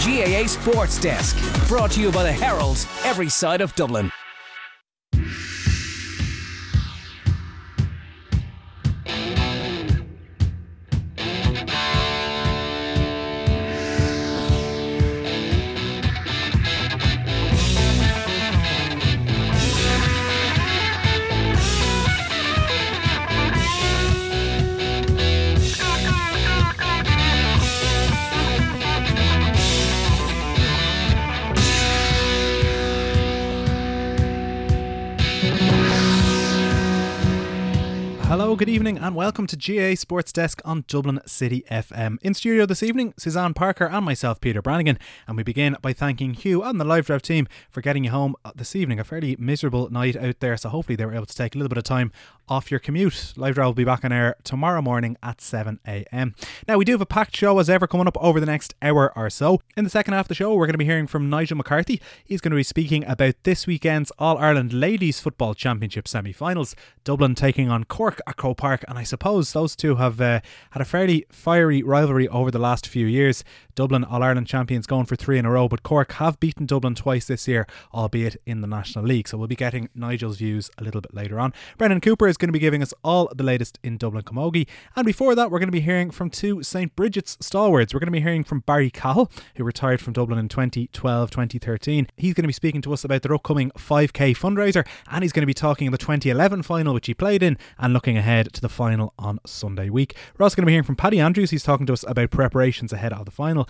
GAA Sports Desk, brought to you by the Herald, every side of Dublin. And welcome to GAA Sports Desk on Dublin City FM. In studio this evening, Suzanne Parker and myself, Peter Brannigan, and we begin by thanking Hugh and the Live Drive team for getting you home this evening. A fairly miserable night out there, so hopefully they were able to take a little bit of time off your commute. Live Drive will be back on air tomorrow morning at 7am. Now, we do have a packed show as ever coming up over the next hour or so. In the second half of the show, we're going to be hearing from Nigel McCarthy. He's going to be speaking about this weekend's All Ireland Ladies Football Championship semi finals. Dublin taking on Cork at Croke Park, and I suppose those two have uh, had a fairly fiery rivalry over the last few years. Dublin All Ireland champions going for three in a row, but Cork have beaten Dublin twice this year, albeit in the National League. So we'll be getting Nigel's views a little bit later on. Brendan Cooper is going to be giving us all the latest in Dublin Camogie, and before that, we're going to be hearing from two St Brigid's stalwarts. We're going to be hearing from Barry Cahill, who retired from Dublin in 2012 2013. He's going to be speaking to us about their upcoming 5k fundraiser, and he's going to be talking in the 2011 final, which he played in, and looking ahead to the final on Sunday week. We're also going to be hearing from Paddy Andrews. He's talking to us about preparations ahead of the final.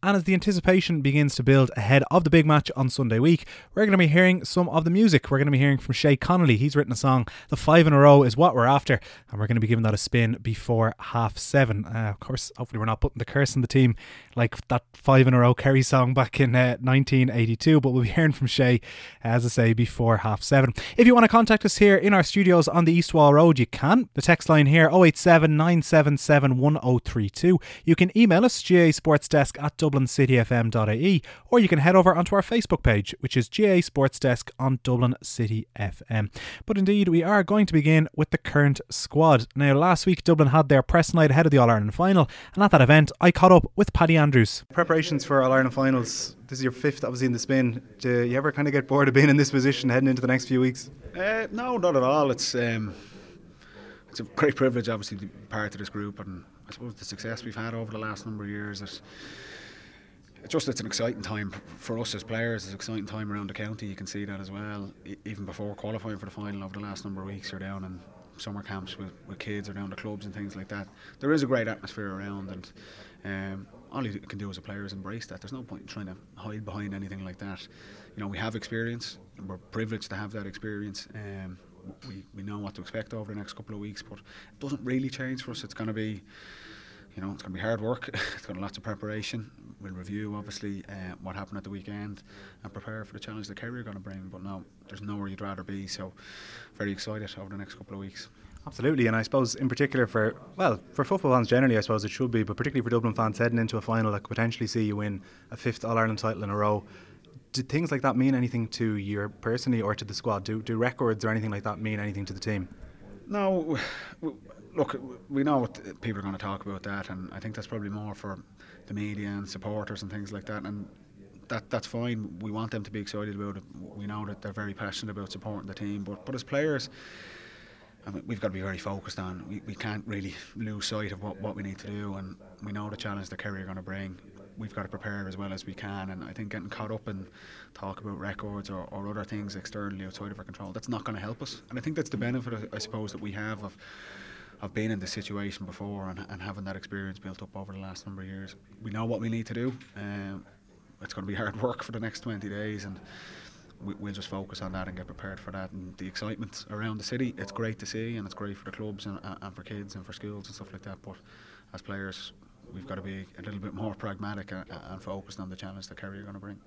And as the anticipation begins to build ahead of the big match on Sunday week, we're going to be hearing some of the music. We're going to be hearing from Shay Connolly. He's written a song, The Five in a Row is what we're after, and we're going to be giving that a spin before half seven. Uh, of course, hopefully, we're not putting the curse on the team like that five in a row Kerry song back in uh, 1982, but we'll be hearing from Shay, as I say, before half seven. If you want to contact us here in our studios on the East Wall Road, you can. The text line here 087 977 1032. You can email us, gasportsdesk at dublincityfm.ie, or you can head over onto our Facebook page, which is GAA Sports Desk on Dublin City FM. But indeed, we are going to begin with the current squad. Now, last week, Dublin had their press night ahead of the All Ireland final, and at that event, I caught up with Paddy Andrews. Preparations for All Ireland finals. This is your fifth, obviously, in the spin. Do you ever kind of get bored of being in this position heading into the next few weeks? Uh, no, not at all. It's um, it's a great privilege, obviously, to be part of this group, and I suppose the success we've had over the last number of years is it's just it's an exciting time for us as players. It's an exciting time around the county. You can see that as well. Even before qualifying for the final, over the last number of weeks, you're down in summer camps with, with kids around the clubs and things like that. There is a great atmosphere around, and um, all you can do as a player is embrace that. There's no point in trying to hide behind anything like that. You know, we have experience. We're privileged to have that experience. Um, we, we know what to expect over the next couple of weeks, but it doesn't really change for us. It's going to be you know, it's going to be hard work. it's got lots of preparation. We'll review, obviously, uh, what happened at the weekend and prepare for the challenge that Kerry are going to bring. But no, there's nowhere you'd rather be. So, very excited over the next couple of weeks. Absolutely, and I suppose in particular for well for football fans generally, I suppose it should be, but particularly for Dublin fans heading into a final that could potentially see you win a fifth All Ireland title in a row. Do things like that mean anything to you personally or to the squad? Do do records or anything like that mean anything to the team? No, look, we know what people are going to talk about that, and I think that's probably more for the media and supporters and things like that. And that that's fine. We want them to be excited about it. We know that they're very passionate about supporting the team, but but as players. I mean, we've got to be very focused on. We, we can't really lose sight of what, what we need to do, and we know the challenge that Kerry are going to bring. We've got to prepare as well as we can, and I think getting caught up in talk about records or, or other things externally outside of our control, that's not going to help us. And I think that's the benefit, I suppose, that we have of I've been in this situation before and, and having that experience built up over the last number of years. We know what we need to do. Um, it's going to be hard work for the next 20 days, and we, will just focus on that and get prepared for that. And the excitement around the city, it's great to see, and it's great for the clubs and, and for kids and for schools and stuff like that. But as players, we've got to be a little bit more pragmatic and, and focused on the challenge that Kerry are going to bring.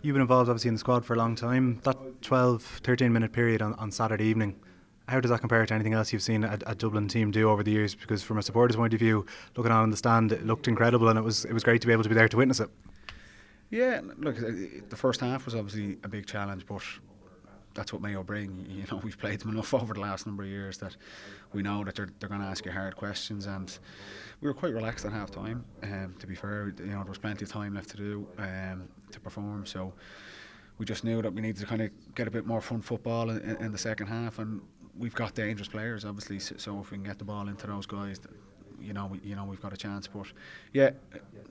You've been involved obviously in the squad for a long time. That 12, 13 minute period on, on Saturday evening, how does that compare to anything else you've seen a, a, Dublin team do over the years? Because from a supporter's point of view, looking on in the stand, it looked incredible, and it was it was great to be able to be there to witness it. Yeah, look, uh, the first half was obviously a big challenge, but that's what Mayo bring. You know, we've played them enough over the last number of years that we know that they're, they're going to ask you hard questions. And we were quite relaxed at half time. Um, to be fair, you know, there was plenty of time left to do um, to perform. So we just knew that we needed to kind of get a bit more fun football in, in the second half. And we've got dangerous players, obviously. So if we can get the ball into those guys, you know, we, you know, we've got a chance. But yeah,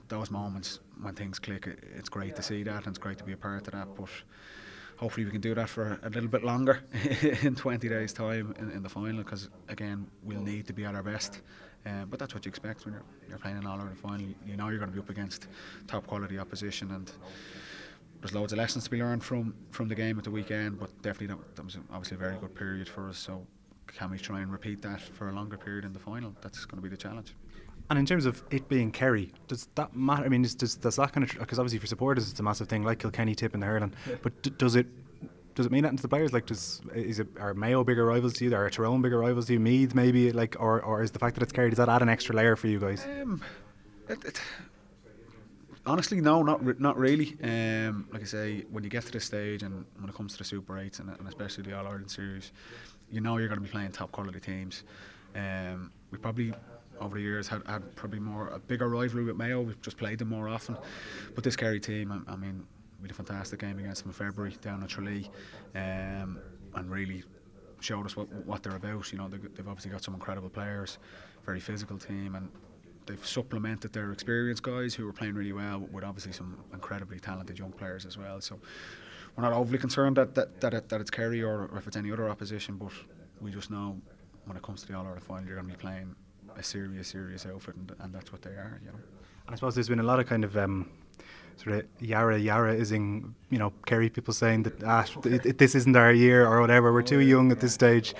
those moments when things click, it's great to see that, and it's great to be a part of that. But hopefully we can do that for a little bit longer in 20 days' time in, in the final because again we'll need to be at our best. Um, but that's what you expect when you're, you're playing an All Ireland final. You know you're going to be up against top quality opposition, and there's loads of lessons to be learned from from the game at the weekend. But definitely that, that was obviously a very good period for us. So can we try and repeat that for a longer period in the final? That's going to be the challenge. And in terms of it being Kerry, does that matter? I mean, does, does that kind of because obviously for supporters it's a massive thing, like Kilkenny Tipp in the hurling. But d- does it does it mean that to the players? Like, does is it are Mayo bigger rivals to you? Are Tyrone bigger rivals to you? Meath maybe like, or or is the fact that it's Kerry does that add an extra layer for you guys? Um, it, it, honestly, no, not re- not really. Um, like I say, when you get to this stage and when it comes to the Super Eights and, and especially the All Ireland series, you know you're going to be playing top quality teams. Um, we probably over the years had, had probably more a bigger rivalry with Mayo. We've just played them more often. But this Kerry team, I, I mean, we had a fantastic game against them in February down at Tralee, um, and really showed us what what they're about. You know, they, they've obviously got some incredible players, very physical team, and they've supplemented their experienced guys who were playing really well with obviously some incredibly talented young players as well. So we're not overly concerned that that that, it, that it's Kerry or, or if it's any other opposition, but we just know when it comes to the All Ireland final, you're going to be playing a serious, serious outfit, and, and that's what they are. You know. And I suppose there's been a lot of kind of um, sort of yara yara ising, you know, Kerry people saying that ah, it, this isn't our year or whatever. We're too young at this stage,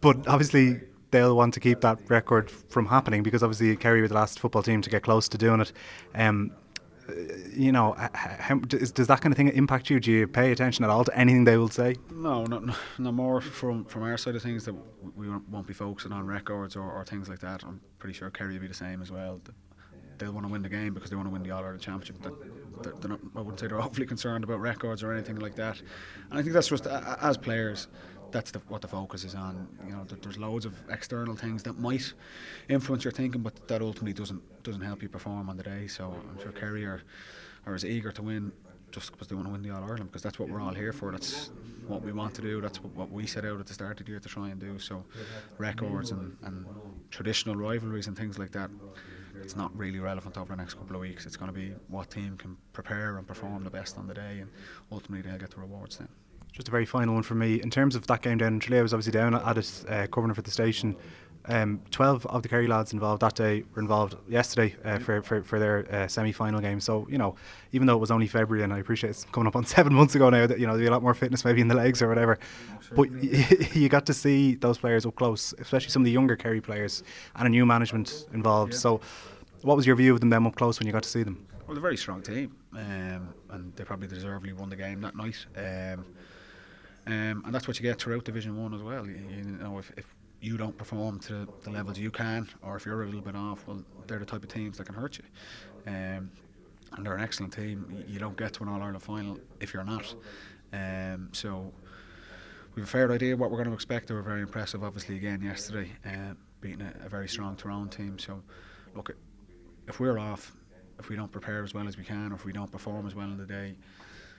but obviously they'll want to keep that record from happening because obviously Kerry were the last football team to get close to doing it. Um, you know, how, does, does that kind of thing impact you? Do you pay attention at all to anything they will say? No, no, no more from from our side of things that we won't be focusing on records or, or things like that. I'm pretty sure Kerry will be the same as well. They'll want to win the game because they want to win the All Ireland Championship. They're not, I wouldn't say they're awfully concerned about records or anything like that. And I think that's just as players, that's the, what the focus is on. You know, there's loads of external things that might influence your thinking, but that ultimately doesn't doesn't help you perform on the day. So I'm sure Kerry are, are as eager to win just because they want to win the All Ireland because that's what we're all here for. That's what we want to do. That's what, what we set out at the start of the year to try and do. So records and, and traditional rivalries and things like that. It's not really relevant over the next couple of weeks. It's going to be what team can prepare and perform the best on the day, and ultimately they'll get the rewards then. Just a very final one for me. In terms of that game down in Tralee, I was obviously down at it, uh, covering for the station. Um, 12 of the Kerry lads involved that day were involved yesterday uh, for, for, for their uh, semi final game. So, you know, even though it was only February and I appreciate it's coming up on seven months ago now, that, you know, there'll be a lot more fitness maybe in the legs or whatever. Sure, but y- you got to see those players up close, especially some of the younger Kerry players and a new management involved. Yeah. So, what was your view of them them up close when you got to see them? Well, they're a very strong team um, and they probably deservedly won the game that night. Um, um, and that's what you get throughout Division One as well. You, you know, if, if you don't perform to the levels you can, or if you're a little bit off, well, they're the type of teams that can hurt you. Um, and they're an excellent team. You don't get to an All Ireland final if you're not. Um, so we've a fair idea what we're going to expect. They were very impressive, obviously, again yesterday, uh, beating a, a, very strong Tyrone team. So, look, if we're off, if we don't prepare as well as we can, or if we don't perform as well in the day,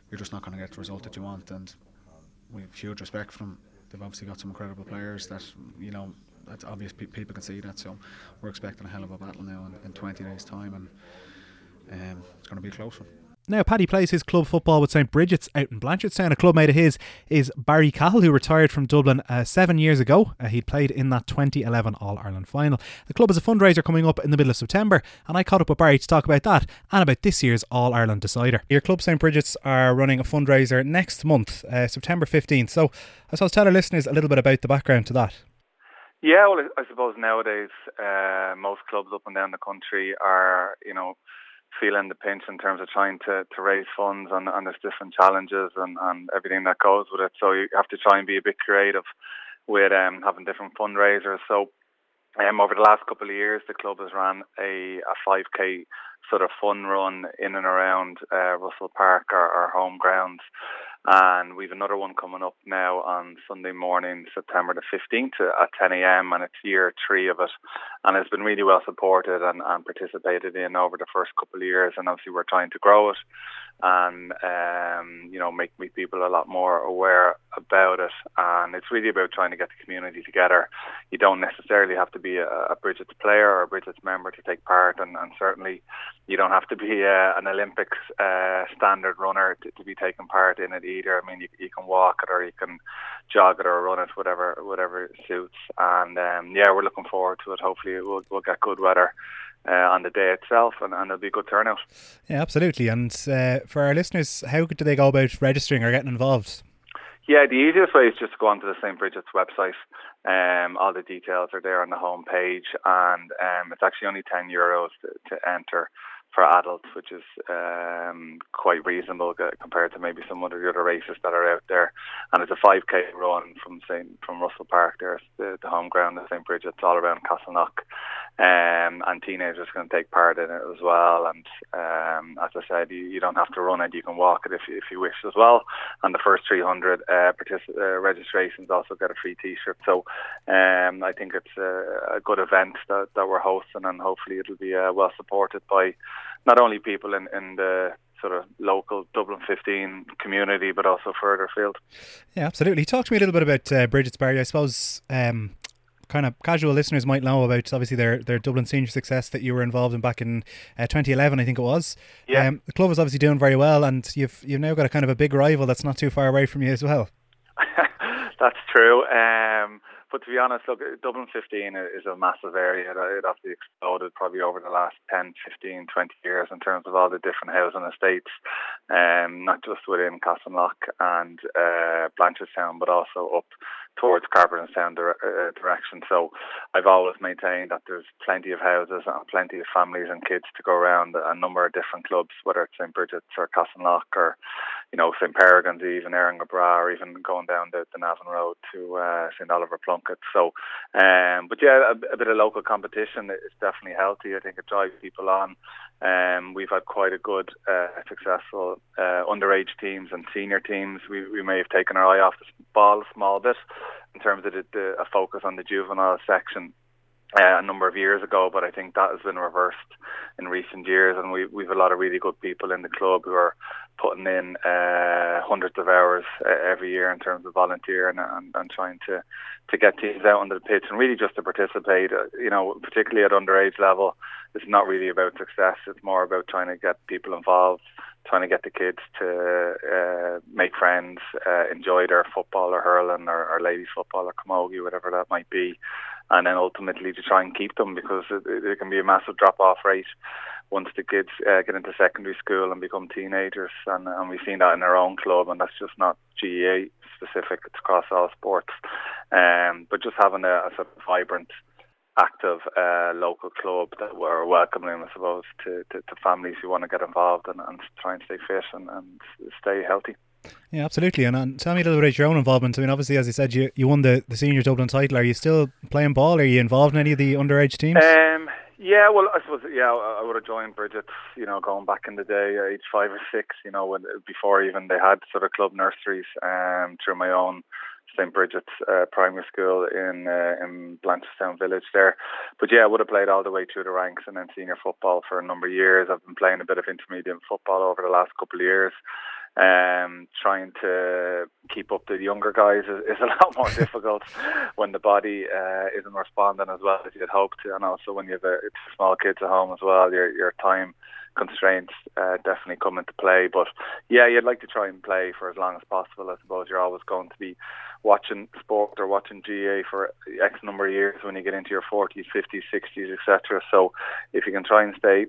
you're just not going to get the result that you want. And we've huge respect for them. They've obviously got some incredible players that you know. That's obvious. Pe- people can see that. So we're expecting a hell of a battle now in, in 20 days' time, and um, it's going to be a close one. Now, Paddy plays his club football with St Brigid's out in Blanchardstown. A club mate of his is Barry Cahill, who retired from Dublin uh, seven years ago. Uh, he played in that 2011 All Ireland final. The club has a fundraiser coming up in the middle of September, and I caught up with Barry to talk about that and about this year's All Ireland decider. Your club, St Brigid's, are running a fundraiser next month, uh, September 15th. So I suppose tell our listeners a little bit about the background to that. Yeah, well, I suppose nowadays uh, most clubs up and down the country are, you know, feeling the pinch in terms of trying to, to raise funds and, and there's different challenges and, and everything that goes with it. So you have to try and be a bit creative with um, having different fundraisers. So um, over the last couple of years, the club has ran a, a 5k sort of fun run in and around uh, Russell Park, our, our home grounds. and we've another one coming up now on Sunday morning, September the 15th at 10 a.m. and it's year three of it, and it's been really well supported and, and participated in over the first couple of years, and obviously we're trying to grow it and um, you know make, people a lot more aware about it. And it's really about trying to get the community together. You don't necessarily have to be a, a Brigid's player or a Brigid's member to take part, and, and certainly you don't have to be uh, an Olympics uh, standard runner to, to, be taking part in it either. I mean, you, you can walk it or you can jog it or run it, whatever whatever suits. And um, yeah, we're looking forward to it. Hopefully, we'll, we'll get good weather uh, on the day itself, and, and it'll be a good turnout. Yeah, absolutely. And uh, for our listeners, how do they go about registering or getting involved? Yeah, the easiest way is just to go onto the St. Brigid's website. Um, all the details are there on the home page, and um, it's actually only 10 euros to, to enter for adults, which is um, quite reasonable compared to maybe some of the other races that are out there. And it's a 5k run from Saint from Russell Park. There's the, the home ground of St Brigid's all around Castleknock, um, and teenagers can take part in it as well. And um, as I said, you, you don't have to run it; you can walk it if you, if you wish as well. And the first 300 uh, partic- uh, registrations also get a free T-shirt. So um, I think it's a, a, good event that, that we're hosting, and hopefully it'll be uh, well supported by not only people in, in the sort of local Dublin 15 community, but also further afield. Yeah, absolutely. Talk to me a little bit about uh, Brigid's Barry. I suppose um, kind of casual listeners might know about obviously their, their Dublin senior success that you were involved in back in uh, 2011, I think it was. Yeah. Um, the club is obviously doing very well, and you've you've now got a kind of a big rival that's not too far away from you as well. that's true. Um, but to be honest, look, Dublin 15 is a massive area. It obviously exploded probably over the last 10, 15, 20 years in terms of all the different housing estates, um, not just within Castleknock and uh, Blanchardstown, but also up towards Carpenterstown dire- uh, direction. So I've always maintained that there's plenty of houses and plenty of families and kids to go around a number of different clubs, whether it's St. Brigid's or Castleknock or, you know, St. Peregrine's, even Erin Bra, or even going down the, the Navan Road to uh, St. Oliver Plunkett. So, um, but yeah, a, a bit of local competition is definitely healthy. I think it drives people on. Um, we've had quite a good, uh, successful uh, underage teams and senior teams. We, we may have taken our eye off the ball a small bit in terms of the, the, a focus on the juvenile section uh, a number of years ago, but I think that has been reversed in recent years, and we we've a lot of really good people in the club who are putting in uh, hundreds of hours uh, every year in terms of volunteering and, and trying to to get teams out onto the pitch and really just to participate. Uh, you know, particularly at underage level, it's not really about success. It's more about trying to get people involved, trying to get the kids to uh, make friends, uh, enjoy their football or hurling or, or ladies football or camogie, whatever that might be, and then ultimately to try and keep them because it, it can be a massive drop off rate once the kids uh, get into secondary school and become teenagers, and, and we've seen that in our own club, and that's just not GAA specific; it's across all sports. Um, but just having a, a sort of vibrant active uh, local club that were welcoming, I suppose, to, to, to, families who want to get involved and, and try and stay fit and, and stay healthy. Yeah, absolutely. And, and tell me a little bit about your own involvement. I mean, obviously, as you said, you, you won the, the senior Dublin title. Are you still playing ball? Are you involved in any of the underage teams? Um, yeah, well, I suppose yeah, I would have joined Brigid, you know, going back in the day, age five or six, you know, when before even they had sort of club nurseries, um, through my own St Bridget's uh, Primary School in uh, in Blanchardstown Village there. But yeah, I would have played all the way through the ranks and then senior football for a number of years. I've been playing a bit of intermediate football over the last couple of years. Um, trying to keep up the younger guys is, is a lot more difficult when the body uh, isn't responding as well as you'd hoped and also when you have a, small kids at home as well. Your your time constraints uh, definitely come into play. But yeah, you'd like to try and play for as long as possible. I suppose you're always going to be watching sport or watching GAA for X number of years when you get into your 40s, 50s, 60s, etc. So if you can try and stay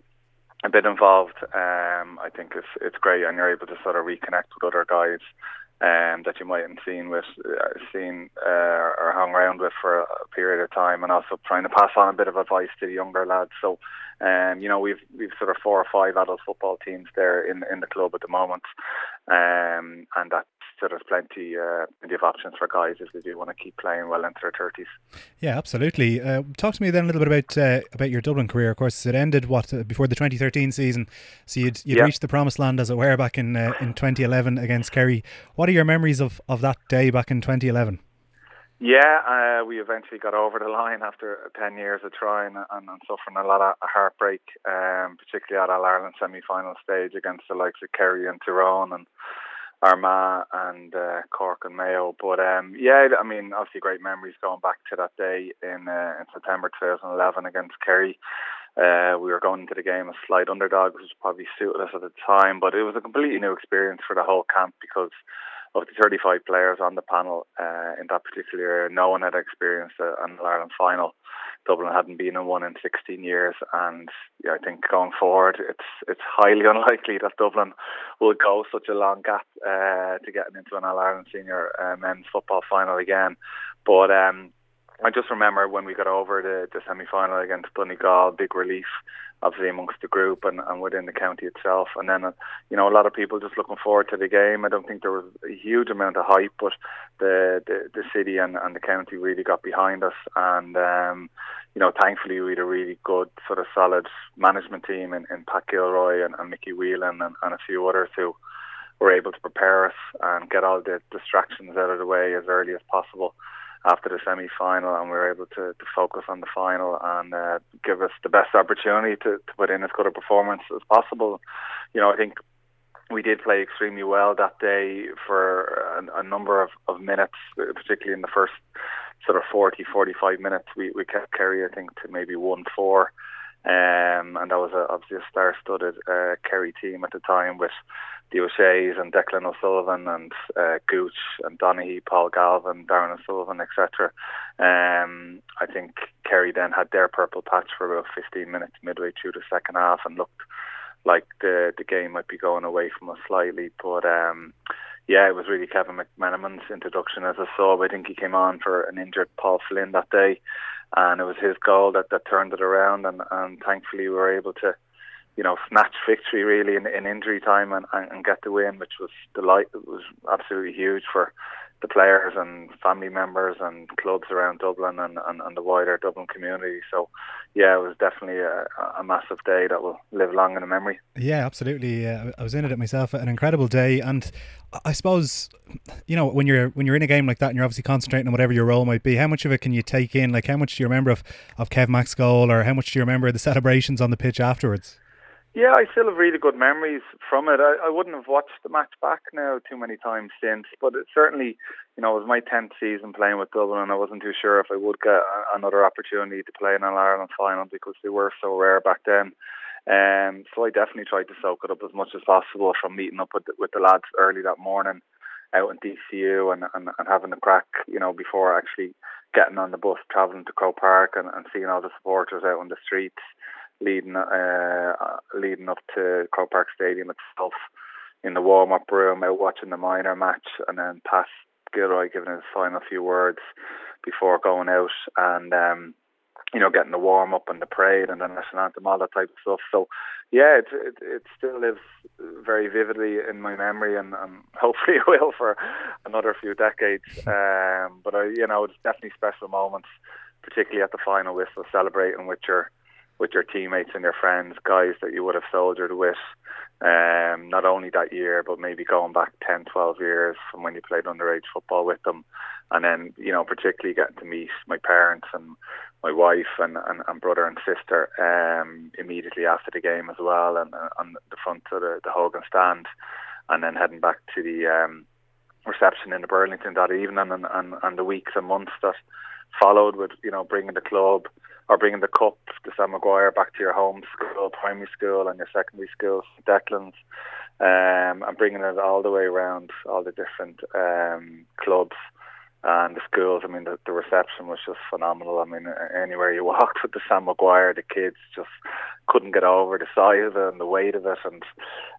a bit involved, um, I think it's it's great, and you're able to sort of reconnect with other guys um, that you might have seen with uh, seen uh, or hung around with for a period of time, and also trying to pass on a bit of advice to the younger lads. So, um, you know, we've we've sort of four or five adult football teams there in in the club at the moment, um, and that so there's plenty, uh, plenty of options for guys if they do want to keep playing well into their thirties. Yeah, absolutely. Uh, talk to me then a little bit about uh, about your Dublin career. Of course, it ended what uh, before the 2013 season, so you'd you'd reached the promised land as it were back in uh, in 2011 against Kerry. What are your memories of, of that day back in 2011? Yeah, uh, we eventually got over the line after 10 years of trying and, and suffering a lot of heartbreak, um, particularly at All Ireland semi final stage against the likes of Kerry and Tyrone and Armagh and uh, Cork and Mayo. But um, yeah, I mean, obviously great memories going back to that day in, uh, in September 2011 against Kerry. Uh, we were going into the game as slight underdogs, which was probably suited us at the time, but it was a completely new experience for the whole camp because of the 35 players on the panel uh, in that particular year, no one had experienced an Ireland final. Dublin hadn't been in one in 16 years, and yeah, I think going forward, it's it's highly unlikely that Dublin will go such a long gap uh, to getting into an All Ireland senior uh, men's football final again. But um, I just remember when we got over the, the semi final against Donegal, big relief obviously amongst the group and, and within the county itself. And then, uh, you know, a lot of people just looking forward to the game. I don't think there was a huge amount of hype, but the the, the city and, and the county really got behind us. And, um, you know, thankfully we had a really good sort of solid management team in, in Pat Gilroy and, and Mickey Whelan and, and a few others who were able to prepare us and get all the distractions out of the way as early as possible after the semi final, and we were able to, to focus on the final and uh, give us the best opportunity to, to put in as good a performance as possible. You know, I think we did play extremely well that day for a, a number of, of minutes, particularly in the first sort of 40, 45 minutes. We, we kept Kerry, I think, to maybe 1 4. Um, and that was a, obviously a star-studded uh, Kerry team at the time with the O'Shea's and Declan O'Sullivan and uh, Gooch and Donaghy, Paul Galvin, Darran O'Sullivan, etc. Um, I think Kerry then had their purple patch for about 15 minutes midway through the second half and looked like the the game might be going away from us slightly. But um, yeah, it was really Kevin McManamon's introduction as a sub. I think he came on for an injured Paul Flynn that day, and it was his goal that, that turned it around. And, and thankfully, we were able to you know, snatch victory really in, in injury time and, and, and get the win, which was delight. It was absolutely huge for the players and family members and clubs around Dublin and, and, and the wider Dublin community. So, yeah, it was definitely a, a massive day that will live long in the memory. Yeah, absolutely. I was in it myself. An incredible day, and I suppose you know when you're when you're in a game like that and you're obviously concentrating on whatever your role might be. How much of it can you take in? Like, how much do you remember of of Kev Mack's goal, or how much do you remember the celebrations on the pitch afterwards? Yeah, I still have really good memories from it. I, I wouldn't have watched the match back now too many times since, but it certainly, you know, it was my tenth season playing with Dublin, and I wasn't too sure if I would get another opportunity to play in an Ireland final because they were so rare back then. Um, so I definitely tried to soak it up as much as possible from meeting up with the, with the lads early that morning out in DCU and, and, and having the crack, you know, before actually getting on the bus, travelling to Croke Park and, and seeing all the supporters out on the streets leading uh, leading up to Croke Park Stadium itself in the warm up room, out watching the minor match, and then Pat Gilroy giving his final few words before going out, and um, you know getting the warm up and the parade and the national anthem, all that type of stuff. So yeah, it it, it still lives very vividly in my memory, and, and hopefully it will for another few decades. Um, but I, you know, it's definitely special moments, particularly at the final whistle, celebrating with your with your teammates and your friends, guys that you would have soldiered with, um, not only that year, but maybe going back 10, 12 years from when you played underage football with them. And then, you know, particularly getting to meet my parents and my wife and, and, and brother and sister um, immediately after the game as well, and uh, on the front of the, the Hogan stand, and then heading back to the um, reception in the Burlington that evening, and, and, and the weeks and months that followed with, you know, bringing the club or bringing the cup to Sam Maguire back to your home school, primary school, and your secondary school, Declan's, um, and bringing it all the way around all the different um, clubs and the schools. I mean, the, the reception was just phenomenal. I mean, anywhere you walked with the Sam Maguire, the kids just couldn't get over the size of it and the weight of it. And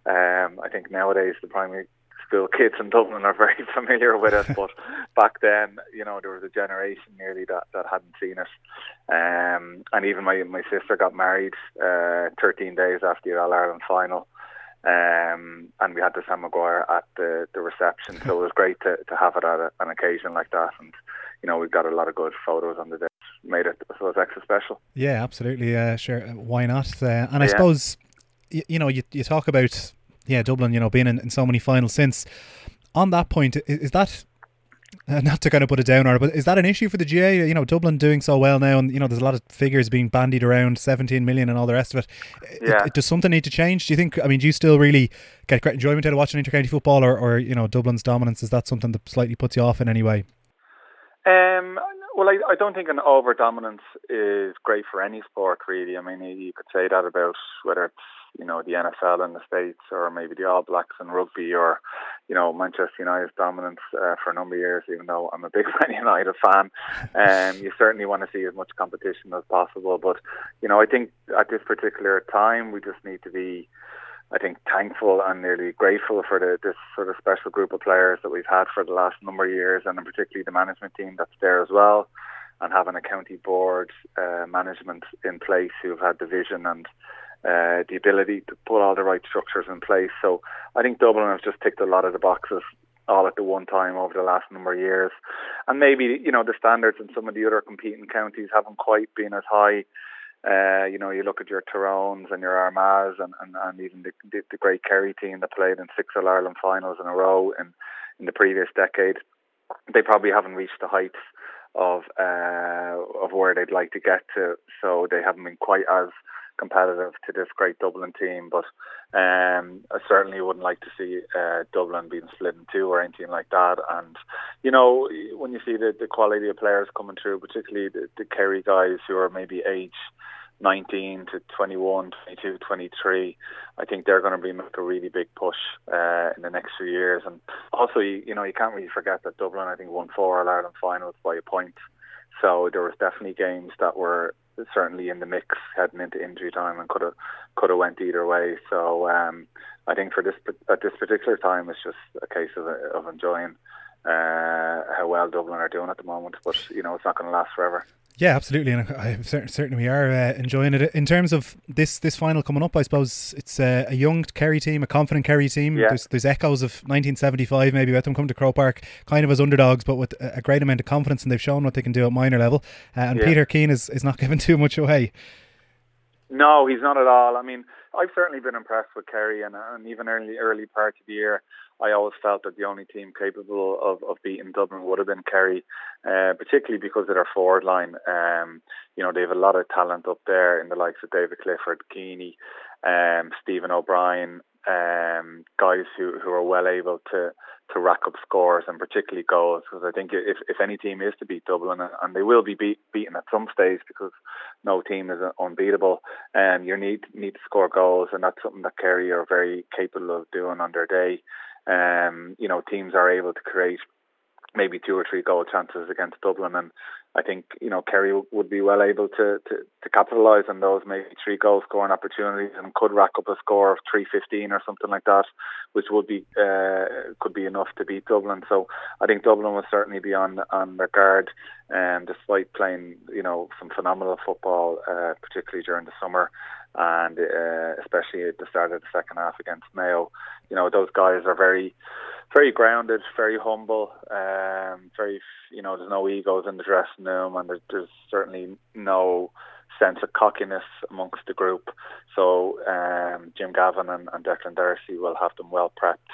um, I think nowadays the primary school kids in Dublin are very familiar with it, but back then, you know, there was a generation nearly that, that hadn't seen it. Um, and even my my sister got married uh, 13 days after the All Ireland final. Um, and we had the Sam Maguire at the the reception. So it was great to to have it at a, an occasion like that, and you know we've got a lot of good photos on the day. Made it so it's extra special. Yeah, absolutely. Uh, sure, why not? Uh, and I yeah. suppose you, you know you you talk about yeah Dublin, you know being in, in so many finals since. On that point, is, is that uh, not to kind of put it down it, but is that an issue for the GAA? You know, Dublin doing so well now, and you know, there's a lot of figures being bandied around, 17 million and all the rest of it. Yeah. It, does something need to change? Do you think? I mean, do you still really get great enjoyment out of watching intercounty football, or, or you know, Dublin's dominance is that something that slightly puts you off in any way? Um, well, I, I don't think an over dominance is great for any sport, really. I mean, you could say that about whether it's you know the NFL in the states, or maybe the All Blacks in rugby, or you know Manchester United's dominance uh, for a number of years. Even though I'm a big Man United fan, um, you certainly want to see as much competition as possible. But you know, I think at this particular time, we just need to be. I think thankful and nearly grateful for the, this sort of special group of players that we've had for the last number of years, and particularly the management team that's there as well, and having a county board uh, management in place who've had the vision and uh, the ability to put all the right structures in place. So I think Dublin has just ticked a lot of the boxes all at the one time over the last number of years. And maybe, you know, the standards in some of the other competing counties haven't quite been as high. Uh, you know, you look at your Tyrones and your Armaghs and, and, and even the, the, the great Kerry team that played in six All Ireland finals in a row in, in the previous decade. They probably haven't reached the heights of uh, of where they'd like to get to, so they haven't been quite as competitive to this great Dublin team. But um, I certainly wouldn't like to see uh, Dublin being split in two or anything like that. And you know, when you see the, the quality of players coming through, particularly the, the Kerry guys who are maybe age 19 to 21, 22, 23, I think they're going to be make a really big push uh, in the next few years. And also, you, you know, you can't really forget that Dublin, I think, won four All Ireland finals by a point. So there was definitely games that were certainly in the mix heading into injury time and could have could have went either way. So um, I think for this at this particular time, it's just a case of of enjoying uh, how well Dublin are doing at the moment. But you know, it's not going to last forever. Yeah, absolutely, and I, certainly, certainly we are uh, enjoying it. In terms of this this final coming up, I suppose it's uh, a young Kerry team, a confident Kerry team. Yeah. There's, there's echoes of 1975 maybe about them coming to Croke Park, kind of as underdogs, but with a great amount of confidence, and they've shown what they can do at minor level. Uh, and yeah. Peter Keane is, is not giving too much away. No, he's not at all. I mean, I've certainly been impressed with Kerry, and, and even early early part of the year, I always felt that the only team capable of, of beating Dublin would have been Kerry, uh, particularly because of their forward line. Um, you know, they have a lot of talent up there in the likes of David Clifford, Geaney, um, Stephen O'Brien, um, guys who, who are well able to to rack up scores and particularly goals. Because I think if, if any team is to beat Dublin, and they will be beat, beaten at some stage because no team is unbeatable, and um, you need need to score goals, and that's something that Kerry are very capable of doing on their day. Um, you know, teams are able to create maybe two or three goal chances against Dublin, and I think you know Kerry would be well able to to, to capitalise on those maybe three goal scoring opportunities and could rack up a score of three fifteen or something like that, which would be uh, could be enough to beat Dublin. So I think Dublin will certainly be on on their guard, um, despite playing you know some phenomenal football, uh, particularly during the summer and uh, especially at the start of the second half against Mayo. You know, those guys are very, very grounded, very humble, um, very, you know, there's no egos in the dressing room, and there's, there's certainly no sense of cockiness amongst the group. So um, Jim Gavin and, and Declan Darcy will have them well prepped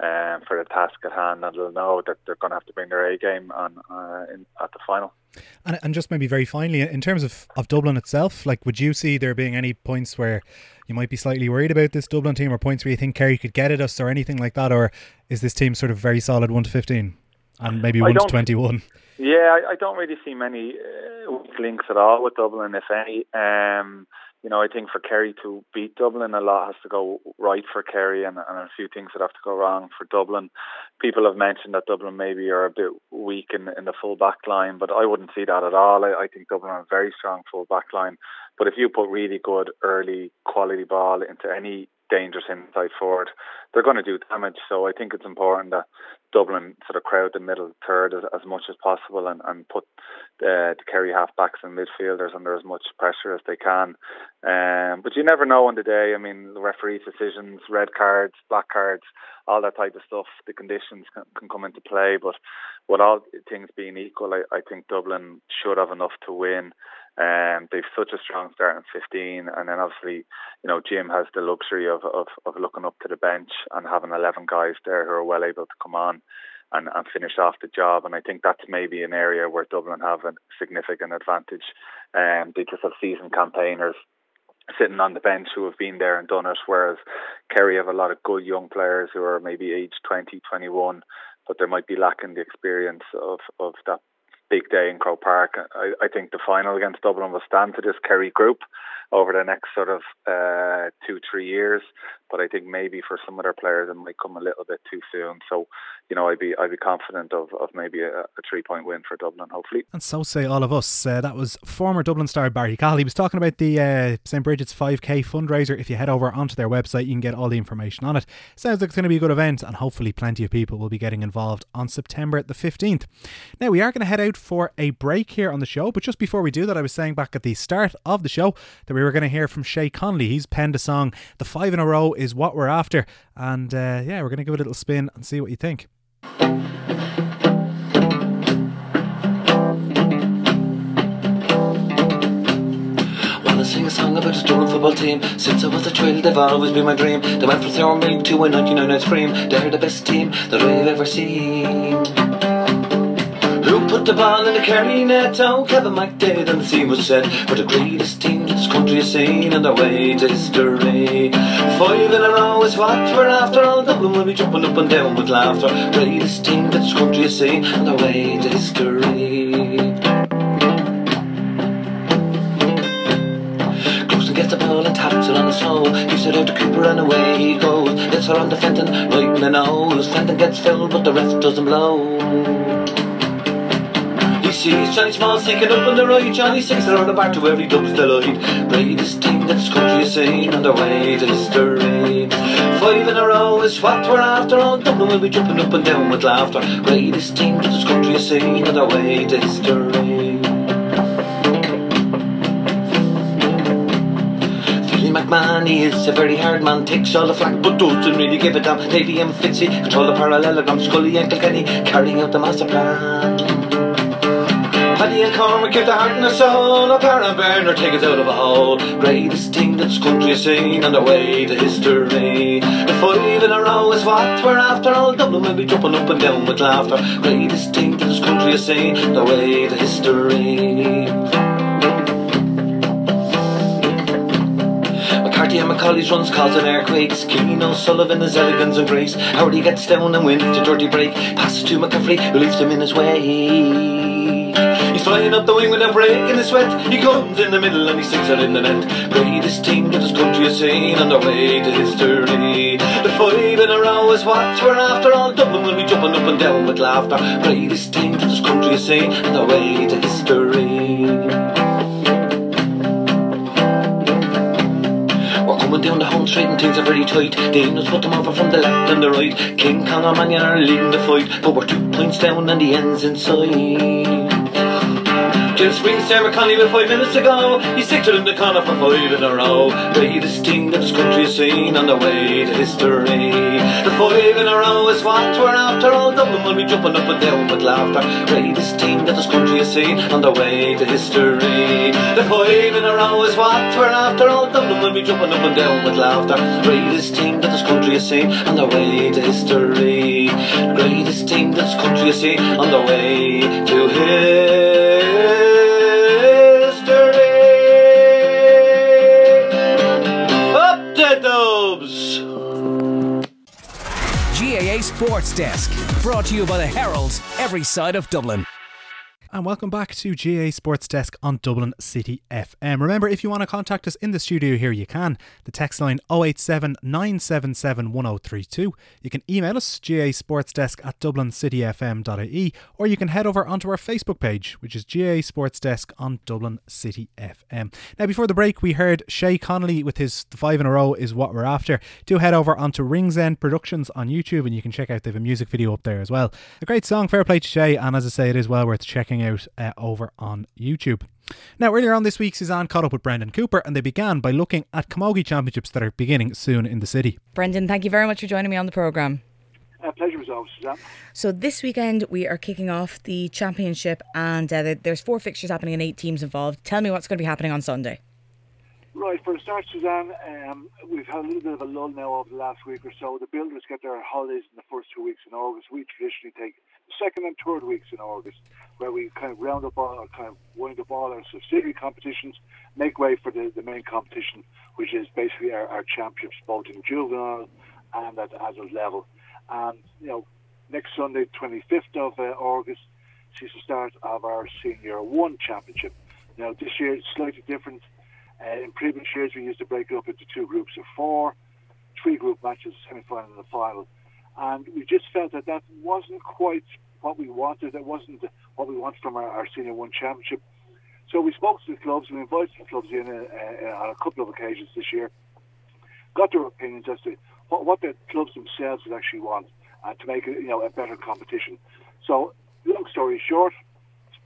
um, for the task at hand, and they'll know that they're going to have to bring their A game on uh, in, at the final. And, and just maybe very finally, in terms of, of Dublin itself, like would you see there being any points where you might be slightly worried about this Dublin team, or points where you think Kerry could get at us, or anything like that, or is this team sort of very solid one to fifteen, and maybe one to twenty one? Yeah, I, I, don't really see many uh, links at all with Dublin, if any. Um, you know, I think for Kerry to beat Dublin, a lot has to go right for Kerry, and, and a few things that have to go wrong for Dublin. People have mentioned that Dublin maybe are a bit weak in, in the full back line, but I wouldn't see that at all. I, I think Dublin are a very strong full back line. But if you put really good early quality ball into any dangerous inside forward, they're going to do damage. So I think it's important that Dublin sort of crowd the middle third as, as much as possible and, and put uh, the Kerry halfbacks and midfielders under as much pressure as they can. Um, but you never know on the day. I mean, the referee's decisions, red cards, black cards, all that type of stuff, the conditions can, can come into play. But with all things being equal, I, I think Dublin should have enough to win. Um, they've such a strong start in 15, and then obviously, you know, Jim has the luxury of, of, of looking up to the bench and having 11 guys there who are well able to come on and, and finish off the job. And I think that's maybe an area where Dublin have a significant advantage. Um, they just have seasoned campaigners sitting on the bench who have been there and done it, whereas Kerry have a lot of good young players who are maybe aged 20, 21, but they might be lacking the experience of, of that big day in Croke Park. I, I think the final against Dublin will stand to this Kerry group over the next sort of uh, two, three years. But I think maybe for some of their players it might come a little bit too soon. So, you know, I'd be I'd be confident of, of maybe a, a three point win for Dublin, hopefully. And so say all of us. Uh, that was former Dublin star Barry Cahill. He was talking about the uh, St Brigid's 5k fundraiser. If you head over onto their website, you can get all the information on it. Sounds like it's going to be a good event, and hopefully, plenty of people will be getting involved on September the 15th. Now, we are going to head out for a break here on the show, but just before we do that, I was saying back at the start of the show that we were going to hear from Shay Connolly. He's penned a song, The Five in a Row is What We're After. And uh, yeah, we're going to give it a little spin and see what you think. sing a song about a Dublin football team. Since I was a child, they've always been my dream. They went from sour milk to a 99 ice cream. They're the best team that I've ever seen. The ball in the Kerry net? Oh, Kevin McDaid and the scene was set. We're the greatest team this country has seen on their way to history. Five in a row is what we're after. All Dublin will be jumping up and down with laughter. Greatest team this country has seen on their way to history. gets the ball and taps it on the snow. Gives it out to Cooper and away he goes. Gets her on the Fenton, right in the nose. Fenton gets filled, but the ref doesn't blow. Sees Johnny Small sinking up on the right. Johnny sings around the back to every dub's delight. Greatest team that this country seen on their way to history. Five in a row is what we're after. All Dublin will be jumping up and down with laughter. Greatest team that this country seen on their way to history. McMahon, he is a very hard man, takes all the flack but doesn't really give a damn. Davy and Fitzy control the parallelogram, Scully and Kilkenny carrying out the master plan. Paddy and Cormac give the heart and the soul, O'Para and Bernard take us out of a hole. Greatest team that this country has seen on their way to history. The five in a row is what we're after, all Dublin will be jumping up and down with laughter. Greatest that this country has seen on their way to history. McCarthy and McCauley's runs causing earthquakes. Cian O'Sullivan is elegance and grace. Howard gets down and wins a dirty break. Passes to McCaffrey, who leaves him in his way. Flying up the wing with a break in the sweat. He comes in the middle and he sticks it in the net. Greatest team that this country has seen on their way to history. The five in a row is what we're after. All Dublin will be jumping up and down with laughter. Greatest team that this country has seen on their way to history. We're coming down the home straight and things are very tight. Daniels put them over from the left and the right. King and Mannion are leading the fight, but we're two points down and the end's inside. Jill Springs Sarah with five minutes to go. He sticks it in the corner for five in a row. Greatest that this country has seen on their way to history. The five in a row is what we're after. All Dublin will be jumping up and down with laughter. Greatest team that this country has seen on their way to history. The five in a row is what we're after. All Dublin will be jumping up and down with laughter. Greatest team that this country has seen on their way to history. Greatest team that this country has seen on their way to history. Sports Desk, brought to you by the Herald, every side of Dublin. And welcome back to GAA Sports Desk on Dublin City FM. Remember, if you want to contact us in the studio here, you can. The text line 087 977 1032. You can email us, GAA Sports Desk at dublincityfm.ie, or you can head over onto our Facebook page, which is GAA Sports Desk on Dublin City FM. Now, before the break, we heard Shay Connolly with his Five in a Row is what we're after. Do head over onto Ringsend Productions on YouTube and you can check out, they have a music video up there as well. A great song, fair play to Shay, and as I say, it is well worth checking out uh, over on YouTube. Now, earlier on this week, Suzanne caught up with Brendan Cooper and they began by looking at Camogie Championships that are beginning soon in the city. Brendan, thank you very much for joining me on the programme. Uh, pleasure was always, Suzanne. So this weekend we are kicking off the championship, and uh, there's four fixtures happening and eight teams involved. Tell me what's going to be happening on Sunday. Right, for a start, Suzanne, um, we've had a little bit of a lull now over the last week or so. The builders get their holidays in the first two weeks in August. We traditionally take the second and third weeks in August, where we kind of round up all, kind of wind up all our subsidiary competitions, make way for the, the main competition, which is basically our, our championships, both in juvenile and at adult level. And, you know, next Sunday, 25th of uh, August, sees the start of our Senior 1 Championship. Now, this year it's slightly different. Uh, in previous years, we used to break it up into two groups of four, three group matches, semi-final and the final. And we just felt that that wasn't quite what we wanted. It wasn't what we wanted from our, our Senior 1 Championship. So we spoke to the clubs, we invited the clubs in uh, uh, on a couple of occasions this year, got their opinions as to what, what the clubs themselves would actually want uh, to make it, you know, a better competition. So, long story short,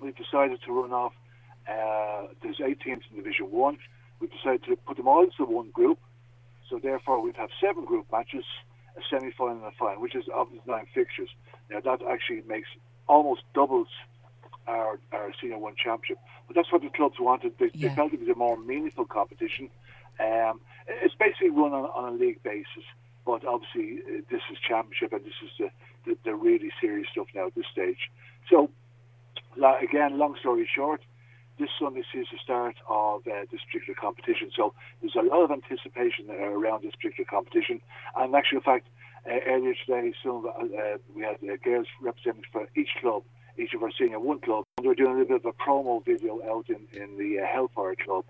we've decided to run off. Uh, there's eight teams in Division One. We've decided to put them all into one group. So therefore, we'd have seven group matches, a semi-final and a final, which is of the nine fixtures. Now that actually makes almost doubles our, our senior one championship. But that's what the clubs wanted. They, Yeah. they felt it was a more meaningful competition. Um, it's basically run on, on a league basis, but obviously uh, this is championship and this is the, the, the really serious stuff now at this stage. So again, long story short, this Sunday sees the start of uh, this particular competition. So there's a lot of anticipation uh, around this particular competition. And actually, in fact, uh, earlier today, some of, uh, we had uh, girls represented for each club, each of our senior one club. And we're doing a little bit of a promo video out in, in the uh, Hellfire Club.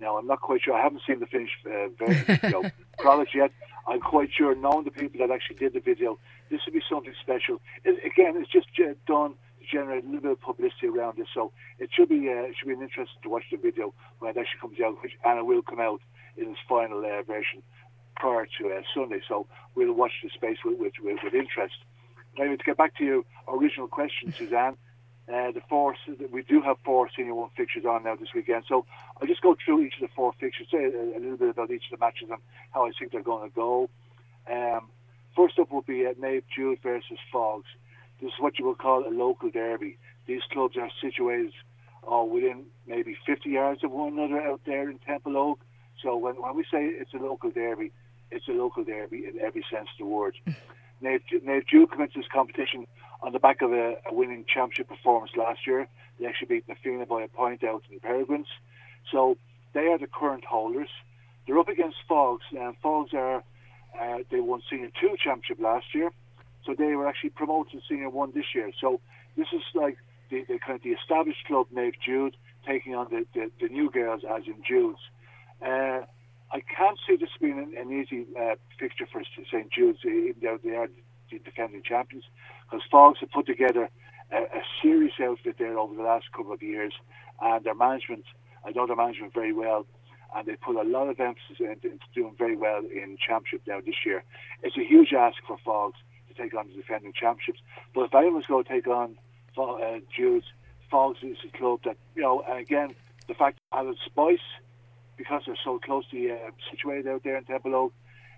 Now, I'm not quite sure. I haven't seen the finished uh, version, you know, product yet. I'm quite sure, knowing the people that actually did the video, this would be something special. It, again, it's just uh, done generate a little bit of publicity around this, so it should be uh, it should be an interest to watch the video when it actually comes out, which and it will come out in its final uh, version prior to uh, Sunday. So we'll watch the space with with, with, with interest. Now, to get back to your original question, Suzanne. Uh, the four, we do have four senior one fixtures on now this weekend. So I'll just go through each of the four fixtures, say a, a little bit about each of the matches and how I think they're going to go. Um, first up will be uh, Nave Jude versus Fogs. This is what you would call a local derby. These clubs are situated uh, within maybe 50 yards of one another out there in Templeogue. So when, when we say it's a local derby, it's a local derby in every sense of the word. Nave, Nave Jude commenced this competition on the back of a, a winning championship performance last year. They actually beat Na Fianna by a point out in the Peregrines. So they are the current holders. They're up against Fogs, and Fogs are uh, they won Senior Two championship last year, so they were actually promoted to Senior One this year. So this is like the, the kind of the established club, Nave Jude, taking on the, the, the new girls as in Jude's. Uh, I can't see this being an, an easy uh, fixture for St Jude's, even though they are the defending champions, because Fogs have put together a, a serious outfit there over the last couple of years, and their management, I know their management very well, and they put a lot of emphasis into, into doing very well in championship now this year. It's a huge ask for Fogs to take on the defending championships, but if anyone's going to take on uh, Jude's, Fogs is a club that, you know, and again, the fact that added spice, because they're so closely uh, situated out there in Temple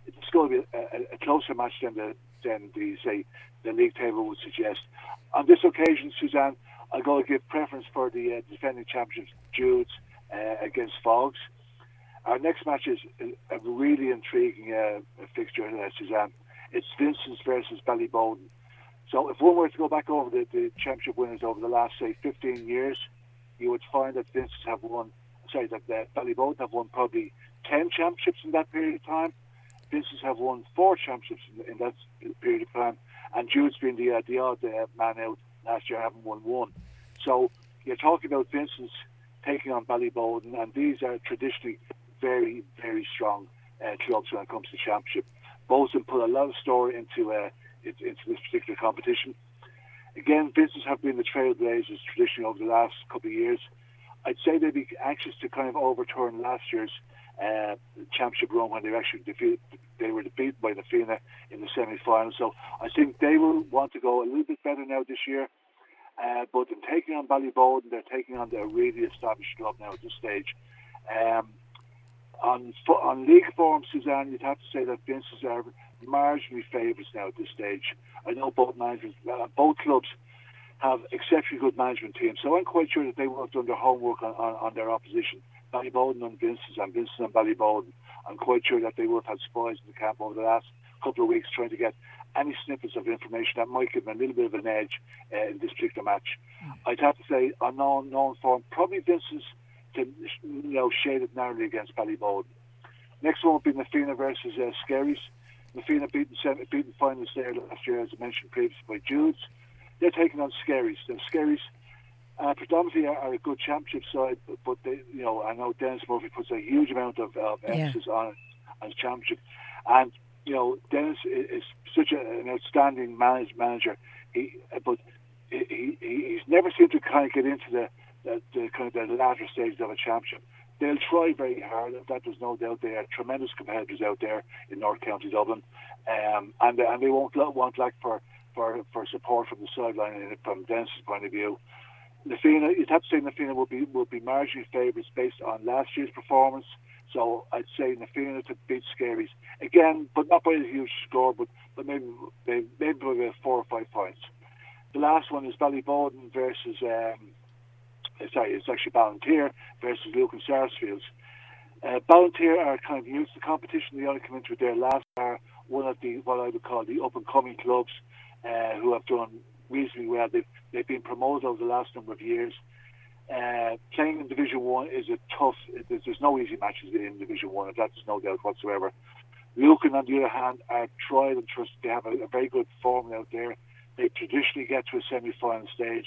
it's going to be a, a, a closer match than the than the say the league table would suggest. On this occasion, Suzanne, I'm going to give preference for the uh, defending champions, Jude's, uh, against Fogs. Our next match is a really intriguing uh, fixture, uh, Suzanne. It's Vincent's versus Ballyboden. So if one were to go back over the, the championship winners over the last, say, 15 years, you would find that Vincent's have won, sorry, that uh, Ballyboden have won probably 10 championships in that period of time. Vincent's have won four championships in, in that period of time. And Jude's been the, uh, the odd uh, man out last year, having won one. So you're talking about Vincent's taking on Ballyboden, and these are traditionally very, very strong uh, clubs when it comes to championship. Both of put a lot of story into uh, into this particular competition. Again, Vincent's have been the trailblazers traditionally over the last couple of years. I'd say they'd be anxious to kind of overturn last year's uh, championship run when they were actually defeated. They were defeated by the Fianna in the semi-final. So I think they will want to go a little bit better now this year. Uh, but in taking on Ballyboden, they're taking on their really established club now at this stage. Um, on on league form, Suzanne, you'd have to say that Vince's are marginally favourites now at this stage. I know both managers, uh, both clubs have exceptionally good management teams, so I'm quite sure that they worked done their homework on, on, on their opposition. Ballyboden and Vince's and Vince's and Ballyboden. I'm quite sure that they would have had spies in the camp over the last couple of weeks trying to get any snippets of information that might give them a little bit of an edge uh, in this particular match. Mm. I'd have to say, on known, known form, probably Vince's to you know shade it narrowly against Ballyboden. Next one will be Na versus uh, Skerries. Na Fianna beaten, beaten finals there last year, as I mentioned previously, by Jude's. They're taking on Skerries. The Skerries uh, predominantly are, are, a good championship side, but, but, they, you know, I know Dennis Murphy puts a huge amount of, of emphasis yeah. on on championship, and you know, Dennis is, is such a, an outstanding manage, manager. He, but he, he, he's never seemed to kind of get into the, the, the kind of the latter stages of a championship. They'll try very hard. That there's no doubt. They are tremendous competitors out there in North County Dublin, um, and and they won't want lack for, for for support from the sideline and from Dennis's point of view. Na Fianna, you'd have to say Na Fianna will be will be marginally favourites based on last year's performance. So I'd say Na Fianna to beat Skerries again, but not by a huge score, but but maybe maybe, maybe by four or five points. The last one is Ballyboden versus um, sorry, it's actually Ballinteer versus Lucan Sarsfields. Uh, Ballinteer are kind of used to competition. They only come into there last year. One of the what I would call the up and coming clubs uh, who have done reasonably well. They've they've been promoted over the last number of years. Uh, playing in Division One is a tough. There's, there's, no easy matches in Division One, and that's no doubt whatsoever. Lucan, on the other hand, are tried and trusted. They have a, a very good form out there. They traditionally get to a semi-final stage,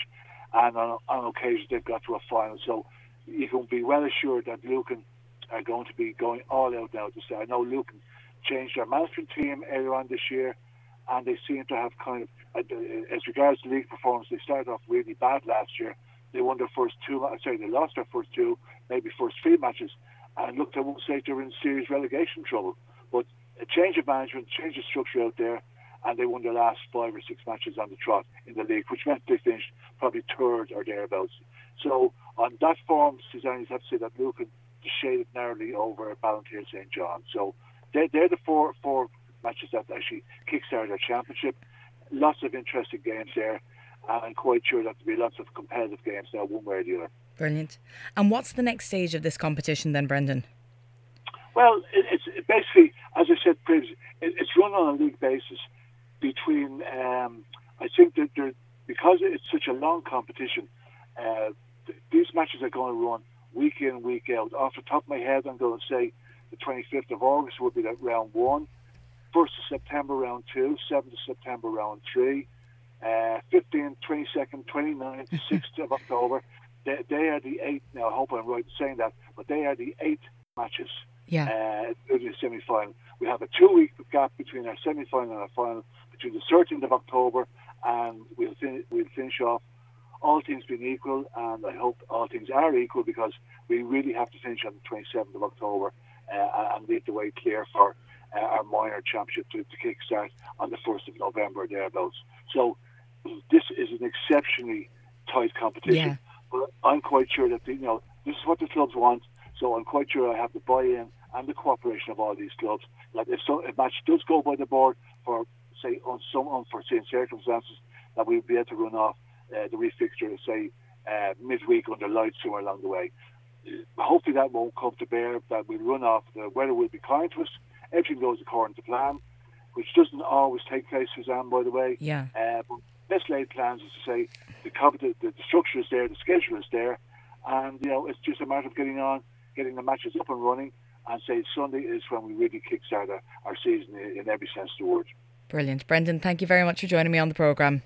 and on, on occasion they've got to a final. So you can be well assured that Lucan are going to be going all out now to say. I know Lucan changed their management team earlier on this year, and they seem to have kind of, uh, uh, as regards to league performance, they started off really bad last year. They won their first two. Sorry, they lost their first two, maybe first three matches, and looked. I won't say they were in serious relegation trouble, but a change of management, change of structure out there, and they won their last five or six matches on the trot in the league, which meant they finished probably third or thereabouts. So on that form, Suzanne, you have to say that Lucan shaded narrowly over Ballinteer St John. So they're, they're the four four matches that actually kickstarted their championship. Lots of interesting games there. I'm quite sure that there'll be lots of competitive games now, one way or the other. Brilliant. And what's the next stage of this competition then, Brendan? Well, it's basically, as I said previously, it's run on a league basis between. Um, I think that there, because it's such a long competition, uh, these matches are going to run week in, week out. Off the top of my head, I'm going to say the 25th of August will be that round one. 1st of September, round two. 7th of September, round three. Uh, 15th, 22nd, 29th, 6th of October. They, they, are the eight. Now, I hope I'm right in saying that, but they are the eight matches. Yeah. Uh, in the semi final. We have a two week gap between our semi final and our final between the 13th of October, and we'll, fin- we'll finish off all things being equal, and I hope all things are equal because we really have to finish on the 27th of October uh, and leave the way clear for uh, our minor championship to, to kickstart on the 1st of November thereabouts. So this is an exceptionally tight competition. Yeah. But I'm quite sure that you know this is what the clubs want. So I'm quite sure I have the buy-in and the cooperation of all these clubs. Like if so, a match does go by the board for say on some unforeseen circumstances, that we'll be able to run off uh, the refixture, say uh, midweek under lights somewhere along the way. Hopefully that won't come to bear. That we'll run off. The weather will be kind to us. Everything goes according to plan, which doesn't always take place, Suzanne. By the way, yeah. Uh, but best laid plans is to say the, the, the structure is there, the schedule is there, and you know it's just a matter of getting on, getting the matches up and running, and say Sunday is when we really kickstart our, our season in, in every sense of the word. Brilliant, Brendan. Thank you very much for joining me on the programme.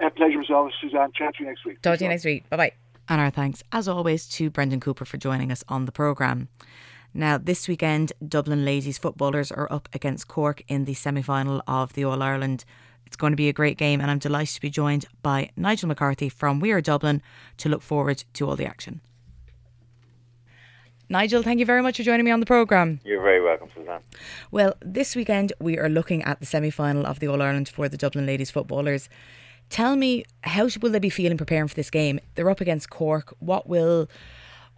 A pleasure as always, Suzanne. Chat to you next week. Talk to you next week. Bye bye. And our thanks, as always, to Brendan Cooper for joining us on the programme. Now, this weekend, Dublin Ladies footballers are up against Cork in the semi final of the All Ireland. It's going to be a great game, and I'm delighted to be joined by Nigel McCarthy from We Are Dublin to look forward to all the action. Nigel, thank you very much for joining me on the programme. You're very welcome, Suzanne. Well, this weekend we are looking at the semi final of the All Ireland for the Dublin Ladies footballers. Tell me, how will they be feeling preparing for this game? They're up against Cork. What will,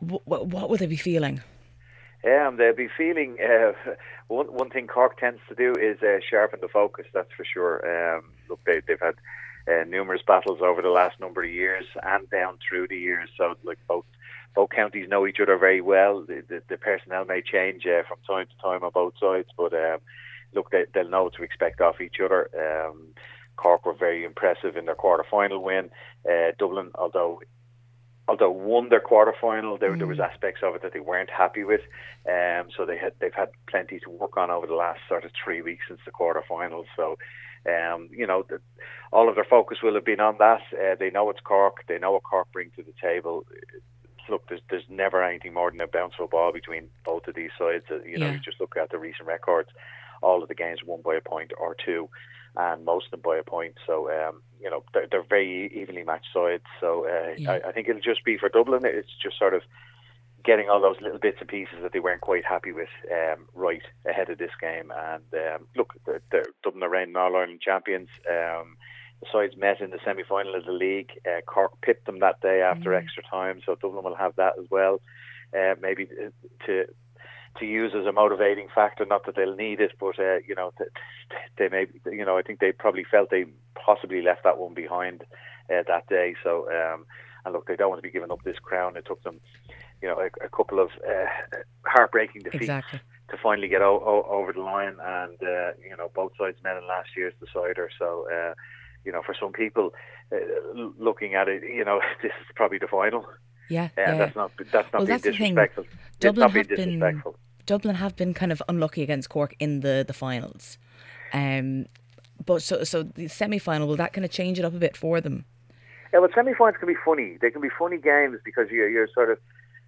what, what will they be feeling? Um, they'll be feeling. Uh, one one thing Cork tends to do is uh, sharpen the focus. That's for sure. Um, look, they, they've had uh, numerous battles over the last number of years and down through the years. So, like both both counties know each other very well. The, the, the personnel may change uh, from time to time on both sides, but um, look, they, they'll know what to expect off each other. Um, Cork were very impressive in their quarter final win. Uh, Dublin, although although won their quarter final, there, mm. there was mm. aspects of it that they weren't happy with. Um, so they had they've had plenty to work on over the last sort of three weeks since the quarter final. So. Um, you know, the, all of their focus will have been on that. Uh, they know it's Cork. They know what Cork bring to the table look, there's there's never anything more than a bounceable ball between both of these sides. Uh, you know, yeah. you just look at the recent records. All of the games won by a point or two, and most of them by a point. So um, you know, they're, they're very evenly matched sides. So uh, yeah. I, I think it'll just be for Dublin. It's just sort of getting all those little bits and pieces that they weren't quite happy with um, right ahead of this game. And um, look, they're, they're Dublin are reigning All Ireland champions. Um, sides met in the semi final of the league. Uh, Cork pipped them that day after mm. extra time, so Dublin will have that as well. Uh, maybe to to use as a motivating factor. Not that they'll need it, but uh, you know they may. You know, I think they probably felt they possibly left that one behind uh, that day. So um, and look, they don't want to be giving up this crown. It took them, you know, a, a couple of uh, heartbreaking defeats. Exactly. To finally get o- o- over the line, and uh, you know both sides met in last year's decider, so uh, you know, for some people uh, looking at it, you know, this is probably the final. Yeah, uh, yeah. That's not that's not well, being that's disrespectful. Dublin have been Dublin have been kind of unlucky against Cork in the the finals. Um, but so so the semi final will that kind of change it up a bit for them? Yeah, well, semi finals can be funny. They can be funny games because you're you're sort of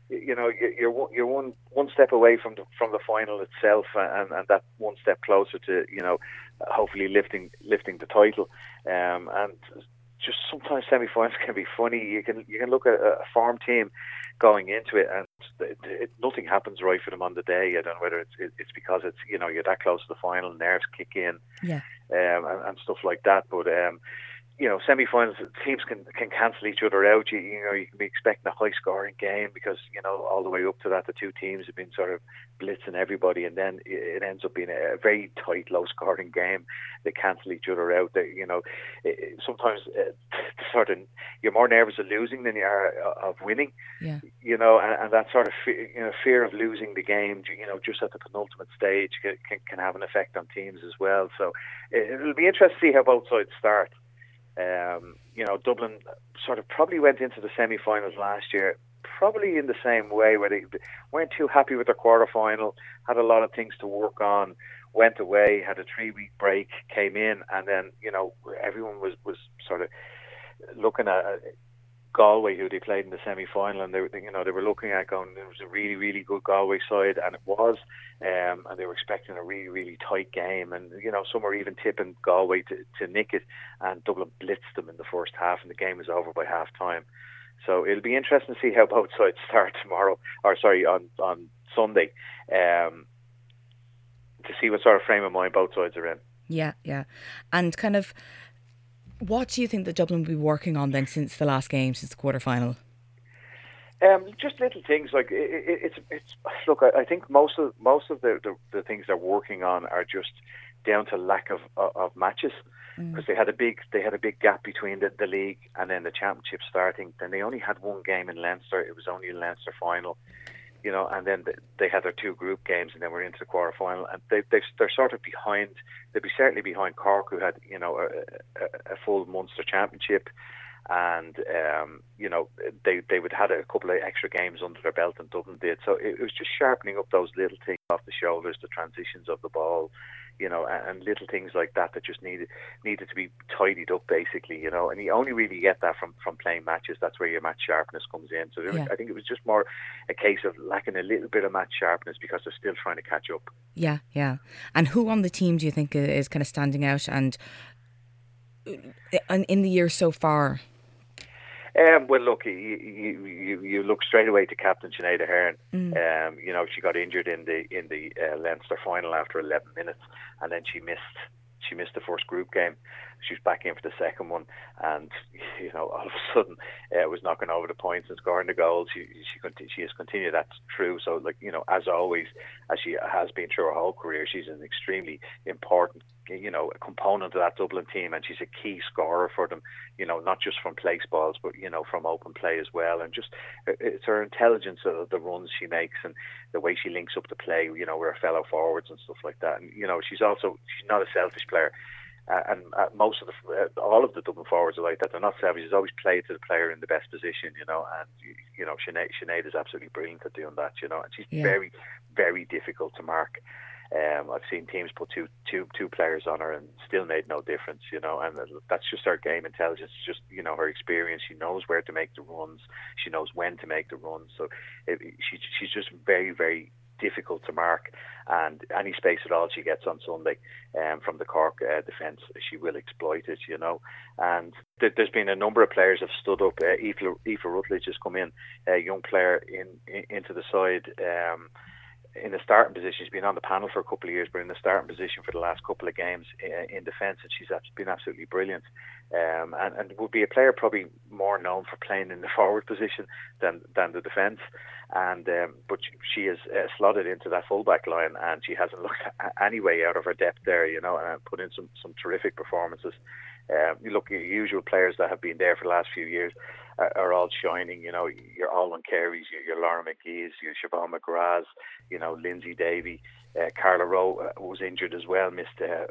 you know you're you're one one step away from the from the final itself, and and that one step closer to you know hopefully lifting lifting the title. Um, and just sometimes semi-finals can be funny. You can you can look at a farm team going into it, and it, it, nothing happens right for them on the day. I don't know whether it's it, it's because it's you know you're that close to the final, nerves kick in, yeah, um, and, and stuff like that. But um, you know, semi-finals teams can can cancel each other out. You, you know, you can be expecting a high-scoring game because you know all the way up to that, the two teams have been sort of blitzing everybody, and then it ends up being a very tight, low-scoring game. They cancel each other out. They, you know, it, sometimes uh, sort of you're more nervous of losing than you are uh, of winning. Yeah. You know, and, and that sort of fear, you know fear of losing the game, you know, just at the penultimate stage can, can, can have an effect on teams as well. So it, it'll be interesting to see how both sides start. Um, you know, Dublin sort of probably went into the semi-finals last year, probably in the same way where they weren't too happy with their quarter-final, had a lot of things to work on, went away, had a three-week break, came in, and then you know everyone was was sort of looking at Galway, who they played in the semi final, and they were you know they were looking at going. It was a really really good Galway side, and it was, um, and they were expecting a really really tight game, and you know some were even tipping Galway to, to nick it, and Dublin blitzed them in the first half, and the game was over by half time. So it'll be interesting to see how both sides start tomorrow, or sorry, on on Sunday, um, to see what sort of frame of mind both sides are in. Yeah, yeah, and kind of what do you think that Dublin will be working on then since the last game, since the quarter final? Um, just little things like it, it, it's it's look. I, I, think most of most of the, the, the things they're working on are just down to lack of of, of matches because mm. they had a big they had a big gap between the, the league and then the championship starting. Then they only had one game in Leinster. It was only a Leinster final you know, and then they had their two group games, and then we're into the quarter final, and they, they they're sort of behind. They'd be certainly behind Cork, who had you know a, a, a full Munster championship, and um, you know they they would had a couple of extra games under their belt and Dublin did. So it, it was just sharpening up those little things off the shoulders, the transitions of the ball, you know, and, and little things like that that just needed needed to be tidied up basically, you know. And you only really get that from from playing matches. That's where your match sharpness comes in. So Yeah. I think it was just more a case of lacking a little bit of match sharpness because they're still trying to catch up. Yeah, yeah. And who on the team do you think is kind of standing out and uh, and in the year so far? Um, well, look, you, you you look straight away to Captain Sinead Ahern. Mm. Um, you know, she got injured in the in the uh, Leinster final after 11 minutes, and then she missed she missed the first group game. She was back in for the second one, and you know, all of a sudden, uh, was knocking over the points and scoring the goals. She she she has continued that through. So, like you know, as always, as she has been through her whole career, she's an extremely important you know a component of that Dublin team, and she's a key scorer for them. You know, not just from place balls, but you know from open play as well. And just it's her intelligence of the runs she makes and the way she links up the play. You know, with her fellow forwards and stuff like that. And you know, she's also she's not a selfish player. Uh, and uh, most of the uh, all of the Dublin forwards are like that. They're not selfish. She's always played to the player in the best position, you know. And you- you know, Sinead, Sinead is absolutely brilliant at doing that, you know. And she's Yeah. very, very difficult to mark. Um, I've seen teams put two, two, two players on her and still made no difference, you know. And that's just her game intelligence, just you know her experience. She knows where to make the runs. She knows when to make the runs. So it, she, she's just very, very difficult to mark. And any space at all she gets on Sunday um, from the Cork uh, defence, she will exploit it, you know. And th- there's been a number of players have stood up. Uh, Aoife Rutledge has come in, a young player in, in into the side. Um, in the starting position. She's been on the panel for a couple of years, but in the starting position for the last couple of games uh, in defence, and she's been absolutely brilliant. Um, and, and would be a player probably more known for playing in the forward position than than the defence. And um, but she, is uh, slotted into that fullback line, and she hasn't looked any way out of her depth there, you know, and put in some some terrific performances. Um, you look at usual players that have been there for the last few years are, all shining. You know, your Olwen Carey's, your, your Laura McGee's, your Siobhan McGrath's, you know, Lyndsey Davey, uh, Carla Rowe uh, was injured as well, missed uh,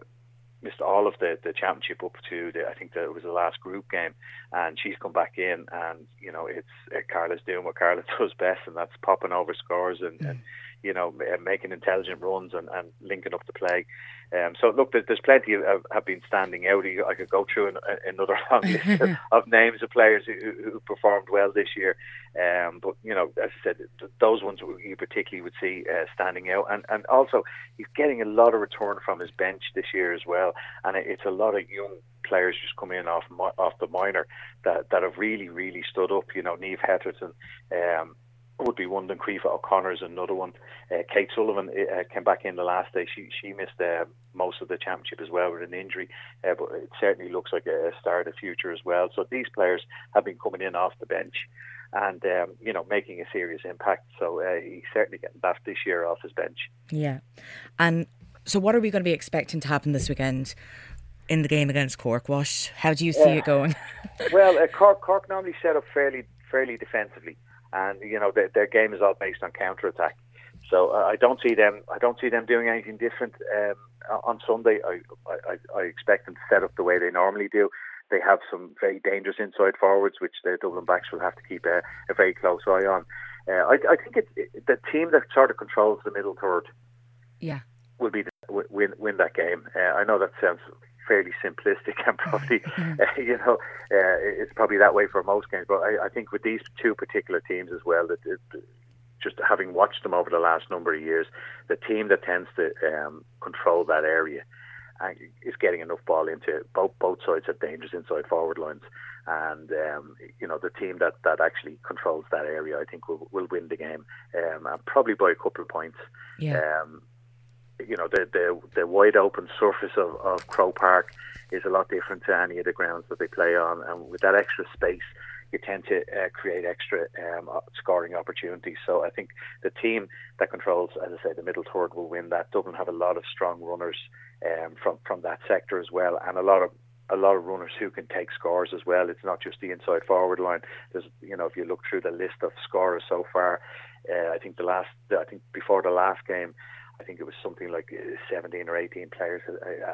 missed all of the, the championship up to the, I think that it was the last group game, and she's come back in, and you know it's uh, Carla's doing what Carla does best, and that's popping over scores and, and you know making intelligent runs and, and linking up the play. Um, so look, there, there's plenty of, of have been standing out. I could go through an, another long list of, of names of players who, who performed well this year. Um, but you know, as I said, those ones you particularly would see uh, standing out, and and also he's getting a lot of return from his bench this year as well, and it's a lot of young players just come in off off the minor that that have really really stood up. You know, Niamh Hetherton. Um, would be one. Then O'Connor is another one. Uh, Kate Sullivan uh, came back in the last day. She she missed uh, most of the championship as well with an injury, uh, but it certainly looks like a star of the future as well. So these players have been coming in off the bench and um, you know making a serious impact. So uh, he's certainly getting back this year off his bench. Yeah. And so what are we going to be expecting to happen this weekend in the game against Cork? What how do you see Yeah. it going? well, uh, Cork, Cork normally set up fairly fairly defensively, and you know their, their game is all based on counter attack. So uh, I don't see them. I don't see them doing anything different um, on Sunday. I, I I expect them to set up the way they normally do. They have some very dangerous inside forwards, which the Dublin backs will have to keep a, a very close eye on. Uh, I, I think it's it, the team that sort of controls the middle third yeah. will be the, win win that game. Uh, I know that sounds fairly simplistic and probably uh, you know uh, it's probably that way for most games, but I, I think with these two particular teams as well, that it, just having watched them over the last number of years, the team that tends to um, control that area uh, is getting enough ball into both both sides have dangerous inside forward lines. And um, you know the team that, that actually controls that area, I think, will will win the game, um, and probably by a couple of points. Yeah. Um, you know the the the wide open surface of, of Croke Park is a lot different to any of the grounds that they play on, and with that extra space, you tend to uh, create extra um, scoring opportunities. So I think the team that controls, as I say, the middle third will win that. Dublin have a lot of strong runners um, from from that sector as well, and a lot of a lot of runners who can take scores as well. It's not just the inside forward line. There's, you know, if you look through the list of scorers so far, uh, I think the last, I think before the last game, I think it was something like uh, 17 or 18 players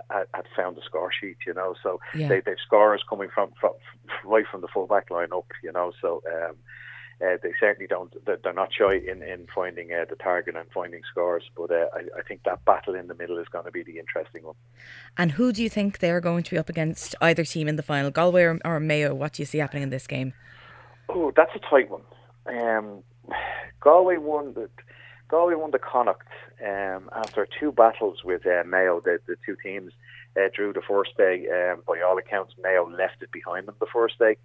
had, had found the score sheet, you know. So yeah. they, they've scorers coming from, from right from the full back line up, you know. So um, uh, they certainly don't. They're not shy in in finding uh, the target and finding scores. But uh, I, I, think that battle in the middle is going to be the interesting one. And who do you think they're going to be up against? Either team in the final, Galway or, or Mayo? What do you see happening in this game? Oh, that's a tight one. Um, Galway won the Galway won the Connacht um, after two battles with uh, Mayo. The, the two teams uh, drew the first day. Um, by all accounts, Mayo left it behind them the first day.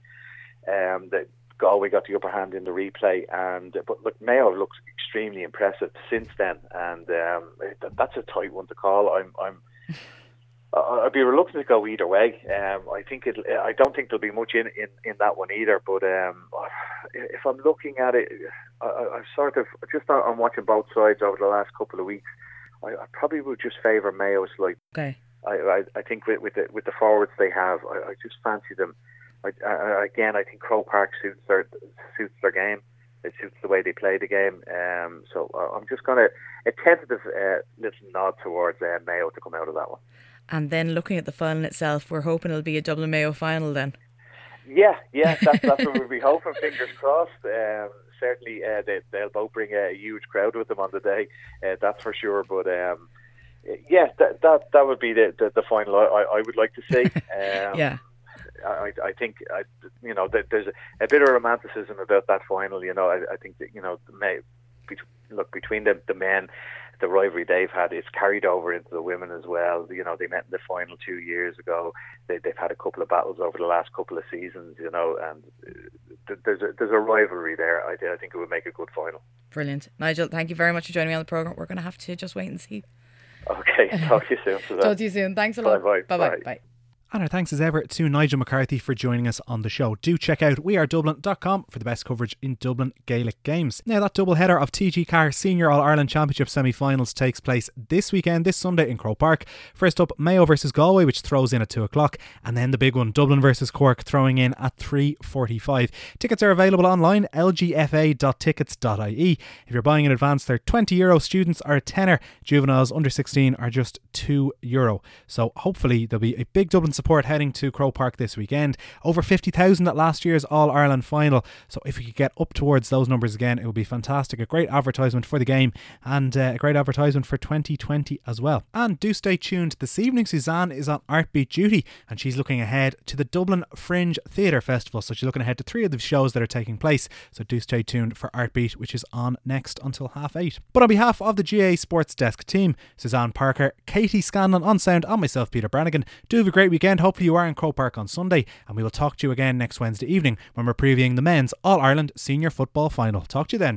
Um, the, Galway got the upper hand in the replay, and but look, Mayo looks extremely impressive since then, and um, that's a tight one to call. I'm, I'm, I'd be reluctant to go either way. Um, I think it. I don't think there'll be much in, in, in that one either. But um, if I'm looking at it, I, I sort of just on watching both sides over the last couple of weeks. I, I probably would just favour Mayo slightly. Okay. I, I, I think with, with the with the forwards they have, I, I just fancy them I, again, I think Croke Park suits their suits their game. It suits the way they play the game. Um, so uh, I'm just going to a tentative uh, little nod towards uh, Mayo to come out of that one. And then looking at the final itself, we're hoping it'll be a Dublin Mayo final then. Yeah, yeah, that's, that's what we'll be hoping. Fingers crossed. Um, certainly, uh, they, will both bring a huge crowd with them on the day. Uh, that's for sure. But um, yeah, that, that that would be the the, the final I, I would like to see. Um, yeah. I, I think I, you know there's a, a, bit of romanticism about that final. You know, I, I think that you know may, look between the the men, the rivalry they've had it's carried over into the women as well. You know, they met in the final two years ago. They, they've had a couple of battles over the last couple of seasons. You know, and uh, there's a there's a rivalry there. I, I think it would make a good final. Brilliant, Nigel. Thank you very much for joining me on the program. We're going to have to just wait and see. Okay, talk to you soon. talk to you soon. Thanks a lot. Bye bye. Bye bye. And our thanks as ever to Nigel McCarthy for joining us on the show. Do check out wearedublin.com for the best coverage in Dublin Gaelic games. Now, that double header of TG4 Senior All Ireland Championship semi finals takes place this weekend, this Sunday in Croke Park. First up, Mayo versus Galway, which throws in at 2 o'clock, and then the big one, Dublin versus Cork, throwing in at 3.45. Tickets are available online, lgfa.tickets.ie. If you're buying in advance, they're 20 euro. Students are a tenner. Juveniles under 16 are just 2 euro. So hopefully there'll be a big Dublin support support heading to Croke Park this weekend. Over 50,000 at last year's All Ireland final. So if we could get up towards those numbers again, it would be fantastic. A great advertisement for the game and uh, a great advertisement for 2020 as well. And do stay tuned. This evening, Suzanne is on Artbeat duty and she's looking ahead to the Dublin Fringe Theatre Festival. So she's looking ahead to three of the shows that are taking place. So do stay tuned for Artbeat, which is on next until half eight. But on behalf of the GAA Sports Desk team, Suzanne Parker, Katie Scanlon on sound, and myself, Peter Brannigan, do have a great weekend weekend. Hopefully, you are in Croke Park on Sunday, and we will talk to you again next Wednesday evening when we're previewing the men's All Ireland Senior Football Final. Talk to you then.